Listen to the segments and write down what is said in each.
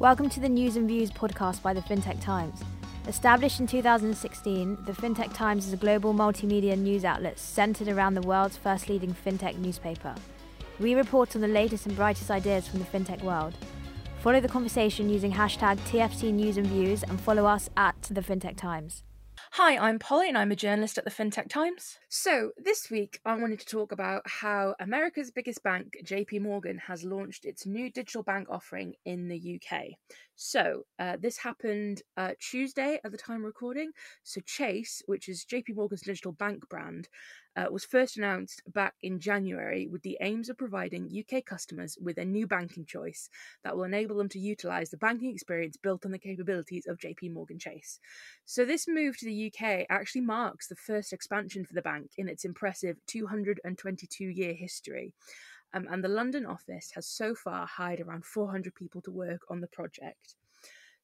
Welcome to the News and Views podcast by the FinTech Times. Established in 2016, the FinTech Times is a global multimedia news outlet centered around the world's first leading FinTech newspaper. We report on the latest and brightest ideas from the FinTech world. Follow the conversation using hashtag TFT News and Views and follow us at the FinTech Times. Hi, I'm Polly and I'm a journalist at the FinTech Times. So, this week I wanted to talk about how America's biggest bank, JP Morgan, has launched its new digital bank offering in the UK. So, uh, this happened uh, Tuesday at the time recording. So, Chase, which is JP Morgan's digital bank brand, uh, was first announced back in January with the aims of providing UK customers with a new banking choice that will enable them to utilise the banking experience built on the capabilities of JP Morgan Chase. So, this move to the UK actually marks the first expansion for the bank in its impressive 222 year history. Um, and the London office has so far hired around 400 people to work on the project.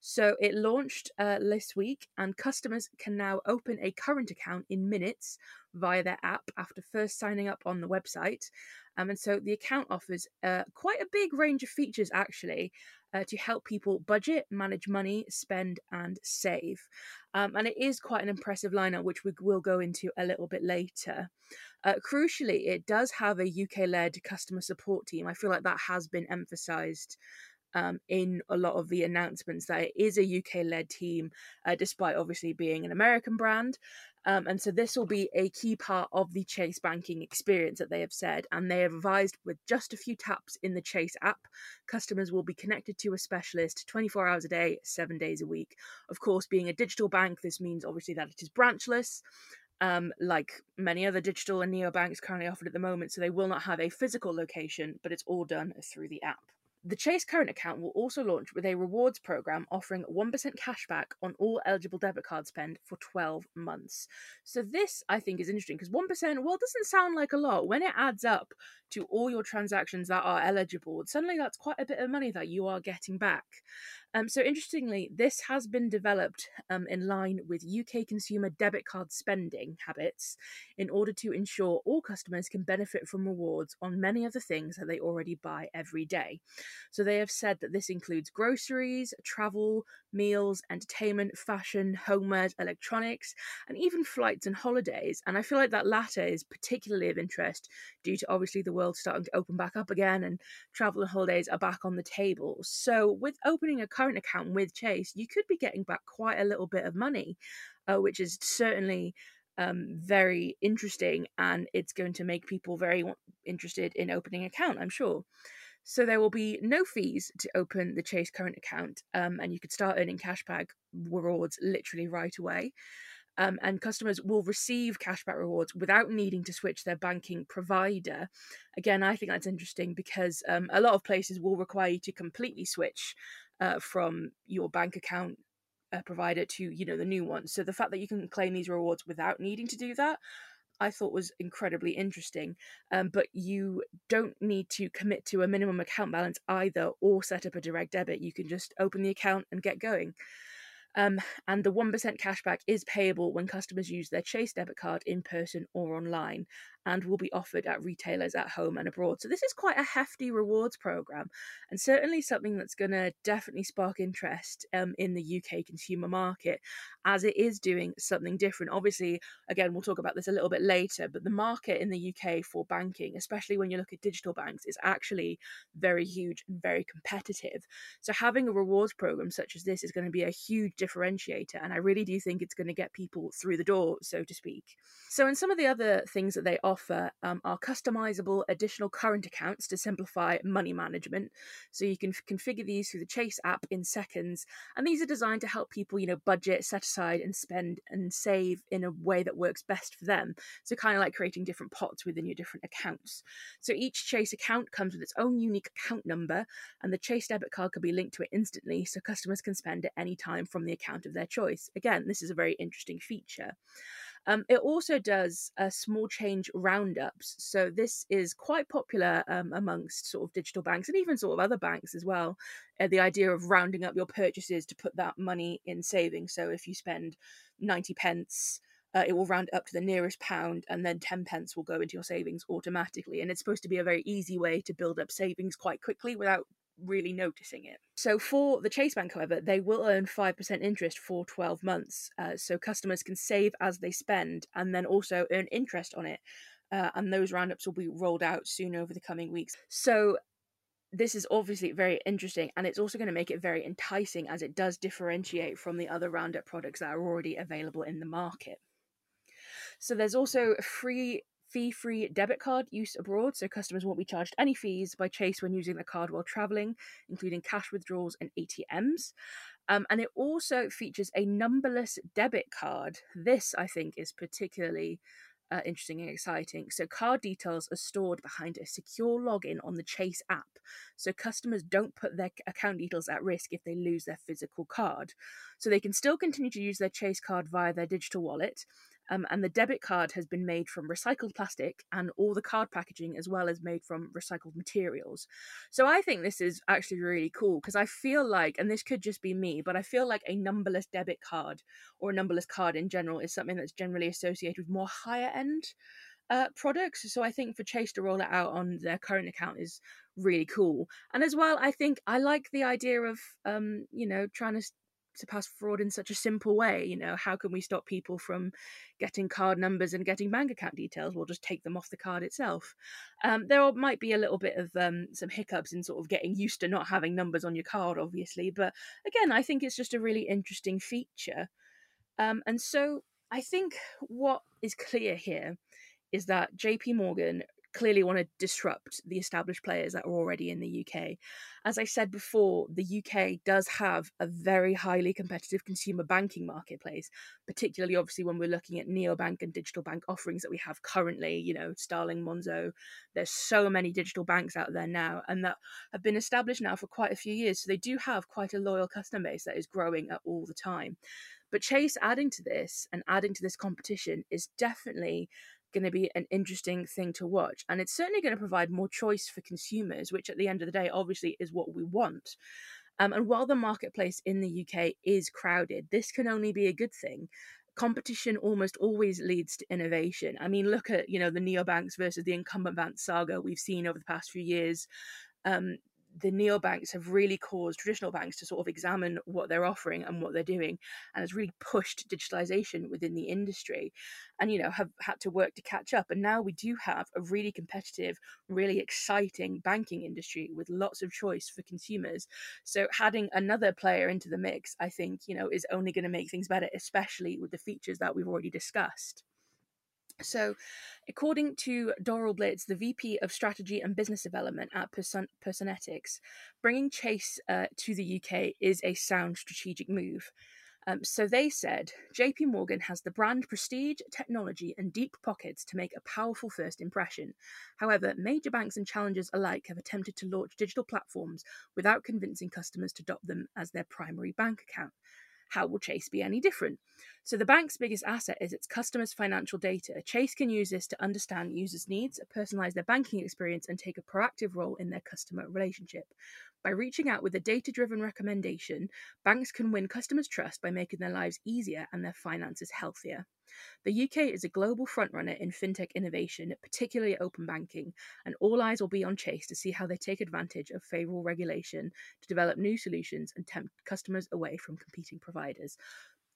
So it launched uh, this week, and customers can now open a current account in minutes via their app after first signing up on the website. Um, and so the account offers uh, quite a big range of features actually uh, to help people budget, manage money, spend, and save. Um, and it is quite an impressive lineup, which we will go into a little bit later. Uh, crucially, it does have a UK led customer support team. I feel like that has been emphasized um, in a lot of the announcements that it is a UK led team, uh, despite obviously being an American brand. Um, and so this will be a key part of the Chase banking experience that they have said. And they have advised with just a few taps in the Chase app, customers will be connected to a specialist 24 hours a day, seven days a week. Of course, being a digital bank, this means obviously that it is branchless. Um, like many other digital and neobanks currently offered at the moment, so they will not have a physical location, but it's all done through the app. The Chase current account will also launch with a rewards program offering 1% cashback on all eligible debit card spend for 12 months. So, this I think is interesting because 1%, well, doesn't sound like a lot. When it adds up to all your transactions that are eligible, suddenly that's quite a bit of money that you are getting back. Um, so, interestingly, this has been developed um, in line with UK consumer debit card spending habits in order to ensure all customers can benefit from rewards on many of the things that they already buy every day. So, they have said that this includes groceries, travel, meals, entertainment, fashion, homeware, electronics, and even flights and holidays. And I feel like that latter is particularly of interest due to obviously the world starting to open back up again and travel and holidays are back on the table. So, with opening a current account with Chase, you could be getting back quite a little bit of money, uh, which is certainly um, very interesting and it's going to make people very interested in opening an account, I'm sure. So there will be no fees to open the Chase current account, um, and you could start earning cashback rewards literally right away. Um, and customers will receive cashback rewards without needing to switch their banking provider. Again, I think that's interesting because um, a lot of places will require you to completely switch uh, from your bank account uh, provider to you know the new one. So the fact that you can claim these rewards without needing to do that, I thought was incredibly interesting. Um, but you don't need to commit to a minimum account balance either or set up a direct debit. You can just open the account and get going. Um, and the 1% cashback is payable when customers use their Chase debit card in person or online and will be offered at retailers at home and abroad. So, this is quite a hefty rewards program and certainly something that's going to definitely spark interest um, in the UK consumer market as it is doing something different. Obviously, again, we'll talk about this a little bit later, but the market in the UK for banking, especially when you look at digital banks, is actually very huge and very competitive. So, having a rewards program such as this is going to be a huge differentiator, and I really do think it's going to get people through the door, so to speak. So, in some of the other things that they offer, offer um, are customizable additional current accounts to simplify money management. So you can f- configure these through the Chase app in seconds. And these are designed to help people, you know, budget, set aside, and spend and save in a way that works best for them. So kind of like creating different pots within your different accounts. So each Chase account comes with its own unique account number, and the Chase debit card can be linked to it instantly so customers can spend at any time from the account of their choice. Again, this is a very interesting feature. Um, it also does uh, small change roundups. So this is quite popular um, amongst sort of digital banks and even sort of other banks as well. Uh, the idea of rounding up your purchases to put that money in savings. So if you spend 90 pence, uh, it will round up to the nearest pound and then 10 pence will go into your savings automatically. And it's supposed to be a very easy way to build up savings quite quickly without really noticing it. So for the Chase Bank, however, they will earn 5% interest for 12 months. Uh, so customers can save as they spend and then also earn interest on it. Uh, and those roundups will be rolled out soon over the coming weeks. So this is obviously very interesting and it's also going to make it very enticing as it does differentiate from the other roundup products that are already available in the market. So there's also free fee free debit card use abroad, so customers won't be charged any fees by Chase when using the card while traveling, including cash withdrawals and ATMs. Um, and it also features a numberless debit card. This, I think, is particularly uh, interesting and exciting. So, card details are stored behind a secure login on the Chase app, so customers don't put their account details at risk if they lose their physical card. So, they can still continue to use their Chase card via their digital wallet, um, and the debit card has been made from recycled plastic, and all the card packaging as well is made from recycled materials. So I think this is actually really cool because I feel like, and this could just be me, but I feel like a numberless debit card or a numberless card in general is something that's generally associated with more higher end uh, products. So I think for Chase to roll it out on their current account is really cool. And as well, I think I like the idea of, um, you know, trying to to pass fraud in such a simple way you know how can we stop people from getting card numbers and getting bank account details? We'll just take them off the card itself. Um, there might be a little bit of um, some hiccups in sort of getting used to not having numbers on your card obviously but again i think it's just a really interesting feature. Um, and so i think what is clear here is that jp morgan clearly want to disrupt the established players that are already in the UK. As I said before, the UK does have a very highly competitive consumer banking marketplace, particularly obviously when we're looking at neobank and digital bank offerings that we have currently, you know, Starling, Monzo. There's so many digital banks out there now and that have been established now for quite a few years. So they do have quite a loyal customer base that is growing at all the time. But Chase adding to this and adding to this competition is definitely going to be an interesting thing to watch. And it's certainly going to provide more choice for consumers, which at the end of the day, obviously, is what we want. Um, and while the marketplace in the UK is crowded, this can only be a good thing. Competition almost always leads to innovation. I mean, look at you know the neobanks versus the incumbent bank saga we've seen over the past few years. Um, the neobanks have really caused traditional banks to sort of examine what they're offering and what they're doing and has really pushed digitalization within the industry and you know have had to work to catch up and now we do have a really competitive really exciting banking industry with lots of choice for consumers so adding another player into the mix i think you know is only going to make things better especially with the features that we've already discussed so, according to Doral Blitz, the VP of Strategy and Business Development at Person- Personetics, bringing Chase uh, to the UK is a sound strategic move. Um, so they said JP Morgan has the brand prestige, technology, and deep pockets to make a powerful first impression. However, major banks and challengers alike have attempted to launch digital platforms without convincing customers to adopt them as their primary bank account. How will Chase be any different? So, the bank's biggest asset is its customers' financial data. Chase can use this to understand users' needs, personalize their banking experience, and take a proactive role in their customer relationship. By reaching out with a data driven recommendation, banks can win customers' trust by making their lives easier and their finances healthier. The UK is a global frontrunner in fintech innovation, particularly open banking, and all eyes will be on Chase to see how they take advantage of favourable regulation to develop new solutions and tempt customers away from competing providers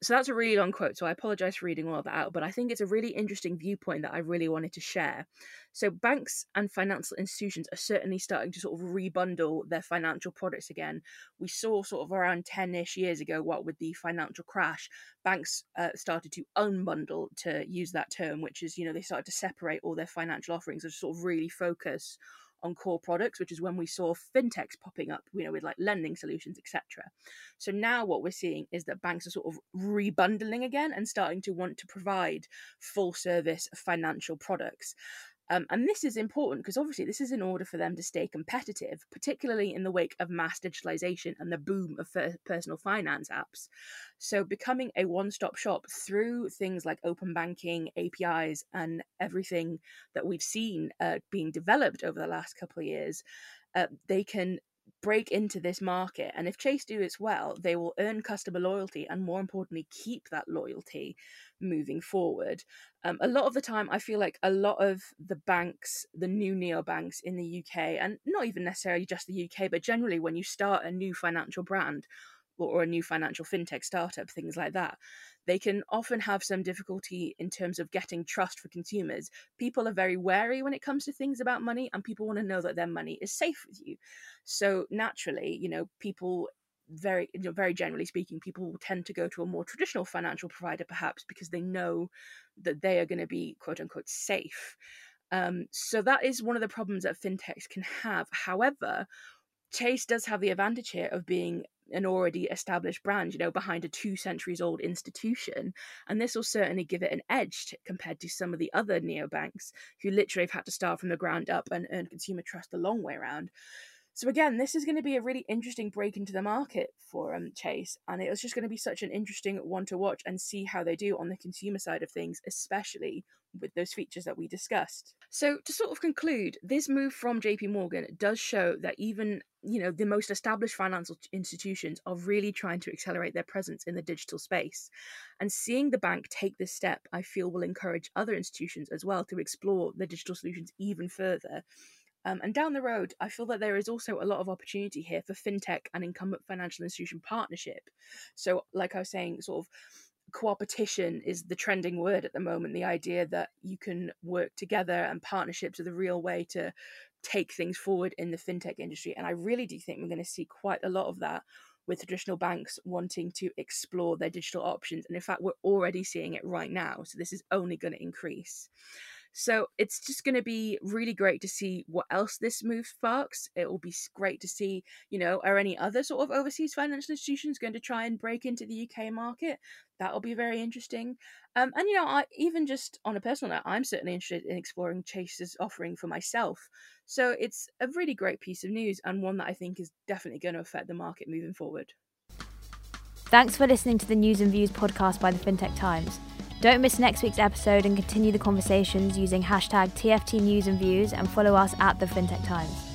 so that's a really long quote so i apologize for reading all of that out but i think it's a really interesting viewpoint that i really wanted to share. So banks and financial institutions are certainly starting to sort of rebundle their financial products again. We saw sort of around 10ish years ago what with the financial crash banks uh, started to unbundle to use that term which is you know they started to separate all their financial offerings and sort of really focus on core products, which is when we saw fintechs popping up, you know, with like lending solutions, etc. So now what we're seeing is that banks are sort of rebundling again and starting to want to provide full service financial products. Um, and this is important because obviously this is in order for them to stay competitive, particularly in the wake of mass digitalization and the boom of personal finance apps. So, becoming a one stop shop through things like open banking, APIs, and everything that we've seen uh, being developed over the last couple of years, uh, they can break into this market. And if Chase do as well, they will earn customer loyalty and more importantly, keep that loyalty moving forward. Um, a lot of the time, I feel like a lot of the banks, the new neobanks in the UK, and not even necessarily just the UK, but generally when you start a new financial brand or a new financial fintech startup, things like that, they can often have some difficulty in terms of getting trust for consumers. People are very wary when it comes to things about money, and people want to know that their money is safe with you. So naturally, you know, people very you know, very generally speaking people will tend to go to a more traditional financial provider perhaps because they know that they are going to be quote unquote safe um, so that is one of the problems that fintechs can have however chase does have the advantage here of being an already established brand, you know, behind a two centuries old institution. And this will certainly give it an edge to, compared to some of the other neobanks who literally have had to start from the ground up and earn consumer trust the long way around. So again, this is going to be a really interesting break into the market for um, Chase, and it was just going to be such an interesting one to watch and see how they do on the consumer side of things, especially with those features that we discussed. So to sort of conclude, this move from JP Morgan does show that even you know the most established financial institutions are really trying to accelerate their presence in the digital space and seeing the bank take this step i feel will encourage other institutions as well to explore the digital solutions even further um, and down the road, I feel that there is also a lot of opportunity here for fintech and incumbent financial institution partnership. So, like I was saying, sort of coopetition is the trending word at the moment. The idea that you can work together and partnerships are the real way to take things forward in the fintech industry. And I really do think we're going to see quite a lot of that with traditional banks wanting to explore their digital options. And in fact, we're already seeing it right now. So this is only going to increase. So it's just going to be really great to see what else this move sparks. It will be great to see, you know, are any other sort of overseas financial institutions going to try and break into the UK market? That'll be very interesting. Um, and, you know, I, even just on a personal note, I'm certainly interested in exploring Chase's offering for myself. So it's a really great piece of news and one that I think is definitely going to affect the market moving forward. Thanks for listening to the News and Views podcast by the FinTech Times. Don't miss next week's episode and continue the conversations using hashtag TFT News and Views and follow us at the FinTech Times.